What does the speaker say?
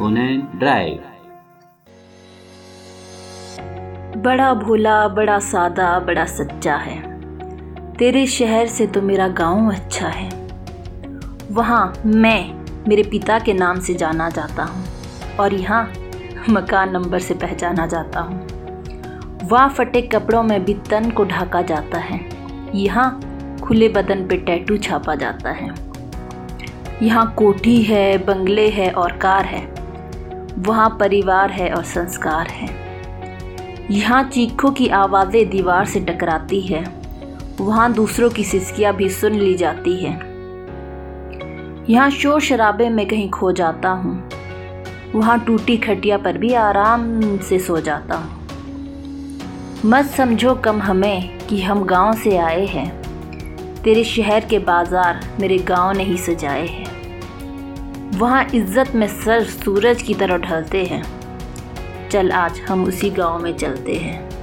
ओनैन drive. बड़ा भोला, बड़ा सादा, बड़ा सच्चा है। तेरे शहर से तो मेरा गाँव अच्छा है। वहाँ मैं मेरे पिता के नाम से जाना जाता हूँ और यहाँ मकान नंबर से पहचाना जाता हूँ। वहाँ फटे कपड़ों में भी तन को ढाका जाता है। यहाँ खुले बदन पे टैटू छापा जाता है। यहाँ कोठी है, बंगले है और कार है। वहाँ परिवार है और संस्कार है। यहाँ चीखों की आवाज़ें दीवार से टकराती है। वहाँ दूसरों की सिसकियाँ भी सुन ली जाती है। यहाँ शोर शराबे में कहीं खो जाता हूँ। वहाँ टूटी खटिया पर भी आराम से सो जाता हूँ। मत समझो कम हमें कि हम गाँव से आए हैं। तेरे शहर के बाज़ार मेरे गाँव ने ही सजाए हैं। वहाँ इज़्ज़त में सर सूरज की तरह ढलते हैं। चल आज हम उसी गाँव में चलते हैं।